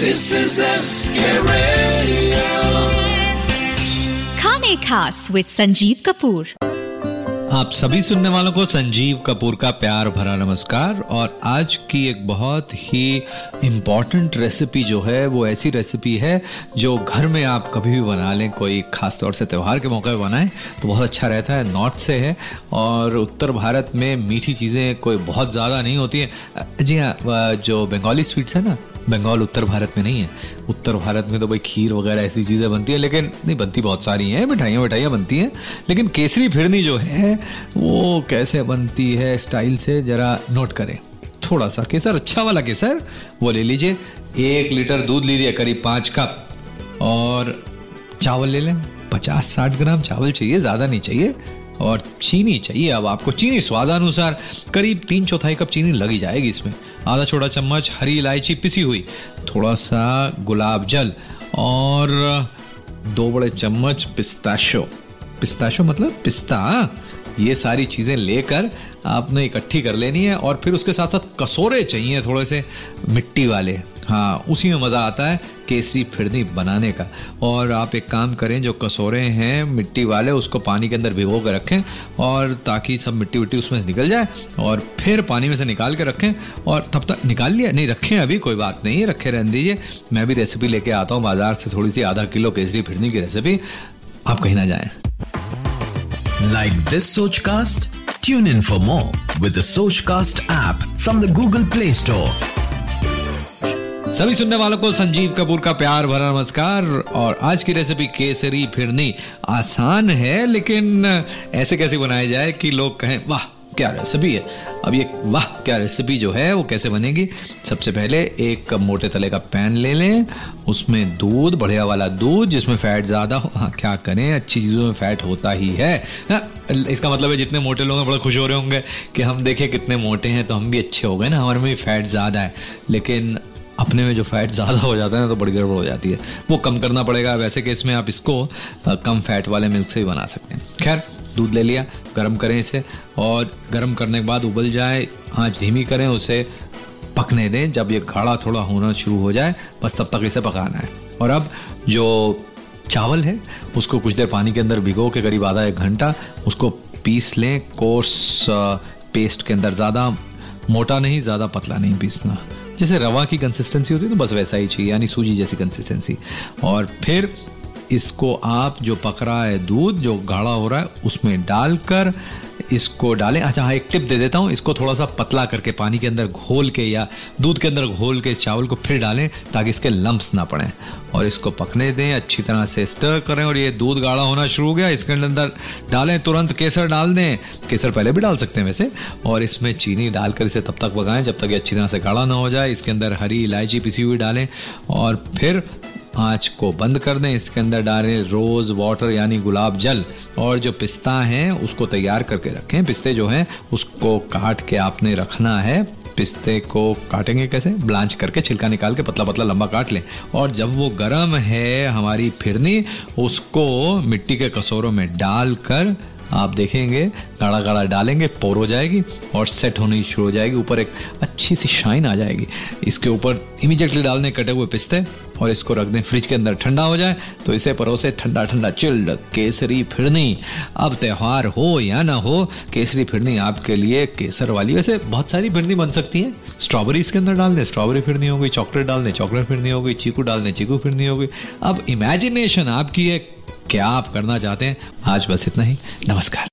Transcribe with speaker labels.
Speaker 1: This is SK Radio.
Speaker 2: Khane Khas with Sanjeev Kapoor.
Speaker 3: आप सभी सुनने वालों को संजीव कपूर का प्यार भरा नमस्कार। और आज की एक बहुत ही इंपॉर्टेंट रेसिपी जो है, वो ऐसी रेसिपी है जो घर में आप कभी भी बना लें, कोई खास तौर से त्यौहार के मौके पर बनाएँ तो बहुत अच्छा रहता है नॉर्थ से है। और उत्तर भारत में मीठी चीज़ें कोई बहुत ज़्यादा नहीं होती हैं। जी हाँ जो बंगाली स्वीट्स है ना, बंगाल उत्तर भारत में नहीं है। उत्तर भारत में तो भाई खीर वगैरह ऐसी चीज़ें बनती हैं, लेकिन नहीं, बनती बहुत सारी हैं मिठाइयाँ मिठाइयाँ बनती हैं, लेकिन केसरी फिरनी जो है वो कैसे बनती है, स्टाइल से ज़रा नोट करें। थोड़ा सा केसर अच्छा वाला केसर, वो ले लीजिए। एक लीटर दूध लीजिए, करीब पाँच कप। और चावल ले लें। पचास साठ ग्राम चावल चाहिए, ज़्यादा नहीं चाहिए। और चीनी चाहिए, अब आपको चीनी स्वादानुसार करीब तीन चौथाई कप चीनी लगी जाएगी इसमें। आधा छोटा चम्मच हरी इलायची पिसी हुई थोड़ा सा गुलाब जल और दो बड़े चम्मच पिस्ताशो। पिस्ताशो मतलब पिस्ता ये सारी चीज़ें लेकर आपने इकट्ठी कर लेनी है और फिर उसके साथ साथ कसोरे चाहिए थोड़े से मिट्टी वाले। हाँ उसी में मज़ा आता है केसरी फिरनी बनाने का। और आप एक काम करें, जो कसोरे हैं मिट्टी वाले, उसको पानी के अंदर भिगो कर रखें और ताकि सब मिट्टी विट्टी उसमें निकल जाए और फिर पानी में से निकाल के रखें और तब तक निकाल लिया? नहीं, रखें अभी, कोई बात नहीं, रखे रहने दीजिए। मैं भी रेसिपी लेके आता हूँ बाज़ार से, थोड़ी सी आधा किलो केसरी फिरनी की रेसिपी आप कहीं ना जाएँ।
Speaker 4: Like this Sochcast? Tune in for more with the Sochcast app from the Google Play Store.
Speaker 3: सभी सुनने वालों को संजीव कपूर का प्यार भरा नमस्कार और आज की रेसिपी केसरी फिरनी आसान है लेकिन ऐसे कैसे बनाया जाए कि लोग कहें वाह क्या रेसिपी है। अब ये, वाह क्या रेसिपी जो है, वो कैसे बनेगी? सबसे पहले एक कप मोटे तले का पैन ले लें। उसमें दूध, बढ़िया वाला दूध, जिसमें फैट ज़्यादा हो हाँ क्या करें? अच्छी चीज़ों में फैट होता ही है ना? इसका मतलब है जितने मोटे लोग हैं, बड़े खुश हो रहे होंगे कि हम देखें कितने मोटे हैं तो हम भी अच्छे हो गए ना, हमारे में भी फैट ज़्यादा है। लेकिन अपने में जो फैट ज़्यादा हो जाता है ना तो बड़ी गड़बड़ हो जाती है। वो कम करना पड़ेगा, वैसे केस में आप इसको कम फैट वाले मिल्क से ही बना सकते हैं। खैर दूध ले लिया, गर्म करें इसे और गर्म करने के बाद उबल जाए, आँच धीमी करें, उसे पकने दें। जब ये गाढ़ा थोड़ा होना शुरू हो जाए, बस तब तक इसे पकाना है। और अब जो चावल है, उसको कुछ देर पानी के अंदर भिगो के करीब आधा एक घंटा उसको पीस लें। कोर्स पेस्ट के अंदर ज़्यादा मोटा नहीं, ज़्यादा पतला नहीं पीसना। जैसे रवा की कंसिस्टेंसी होती है तो बस वैसा ही चाहिए, यानी सूजी जैसी कंसिस्टेंसी और फिर इसको आप जो पक रहा है दूध, जो गाढ़ा हो रहा है, उसमें डालकर इसको डालें। अच्छा हाँ एक टिप दे देता हूँ। इसको थोड़ा सा पतला करके पानी के अंदर घोल के या दूध के अंदर घोल के चावल को फिर डालें, ताकि इसके लम्ब्स ना पड़ें। और इसको पकने दें, अच्छी तरह से स्टर करें और ये दूध गाढ़ा होना शुरू हो गया। इसके अंदर डालें, तुरंत केसर डाल दें। केसर पहले भी डाल सकते हैं वैसे। और इसमें चीनी डालकर इसे तब तक पकाएँ, जब तक ये अच्छी तरह से गाढ़ा ना हो जाए। इसके अंदर हरी इलायची पिसी हुई डालें और फिर आँच को बंद कर दें। इसके अंदर डालें रोज़ वाटर, यानी गुलाब जल। और जो पिस्ता हैं, उसको तैयार करके रखें। पिस्ते जो हैं, उसको काट के आपने रखना है। पिस्ते को काटेंगे कैसे? ब्लांच करके छिलका निकाल के पतला पतला लंबा काट लें। और जब वो गर्म है, हमारी फिरनी, उसको मिट्टी के कसोरों में डालकर आप देखेंगे गाढ़ा गाढ़ा डालेंगे, पोर हो जाएगी और सेट होनी शुरू हो जाएगी। ऊपर एक अच्छी सी शाइन आ जाएगी। इसके ऊपर इमीजिएटली डालने, कटे हुए पिस्ते। और इसको रख दें फ्रिज के अंदर। ठंडा हो जाए तो इसे परोसे ठंडा ठंडा चिल्ड, केसरी फिरनी। अब त्यौहार हो या ना हो, केसरी फिरनी आपके लिए केसर वाली। वैसे बहुत सारी फिरनी बन सकती है। स्ट्रॉबेरी इसके अंदर डाल दें। स्ट्रॉबेरी फिरनी होगी चॉकलेट डाल दें, चॉकलेट फिरनी होगी चीकू डाल दें, चीकू फिरनी होगी अब इमेजिनेशन आपकी है, क्या आप करना चाहते हैं? आज बस इतना ही। नमस्कार।